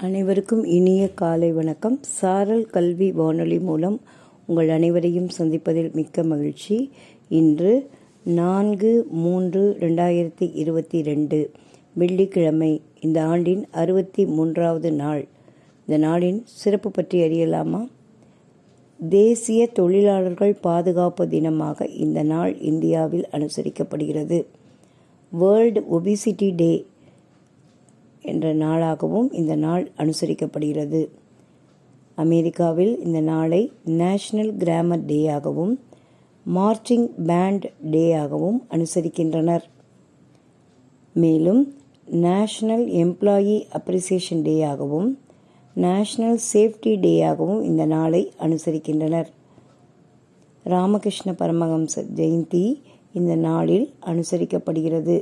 அனைவருக்கும் இனிய காலை வணக்கம். சாரல் கல்வி வானொலி மூலம் உங்கள் அனைவரையும் சந்திப்பதில் மிக்க மகிழ்ச்சி. இன்று நான்கு மூன்று ரெண்டாயிரத்தி இருபத்தி ரெண்டு வெள்ளிக்கிழமை இந்த ஆண்டின் அறுபத்தி மூன்றாவது நாள். இந்த நாளின் சிறப்பு பற்றி அறியலாமா? தேசிய தொழிலாளர்கள் பாதுகாப்பு தினமாக இந்த நாள் இந்தியாவில் அனுசரிக்கப்படுகிறது. வேர்ல்டு ஒபிசிட்டி டே என்ற நாளாகவும் இந்த நாள் அனுசரிக்கப்படுகிறது. அமெரிக்காவில் இந்த நாளை நேஷனல் கிராமர் டேயாகவும் மார்ச்சிங் பேண்ட் டேயாகவும் அனுசரிக்கின்றனர். மேலும் நேஷனல் எம்ப்ளாயி அப்ரிசியேஷன் டேயாகவும் நேஷனல் சேஃப்டி டேயாகவும் இந்த நாளை அனுசரிக்கின்றனர். ராமகிருஷ்ண பரமஹம்ச ஜெயந்தி இந்த நாளில் அனுசரிக்கப்படுகிறது.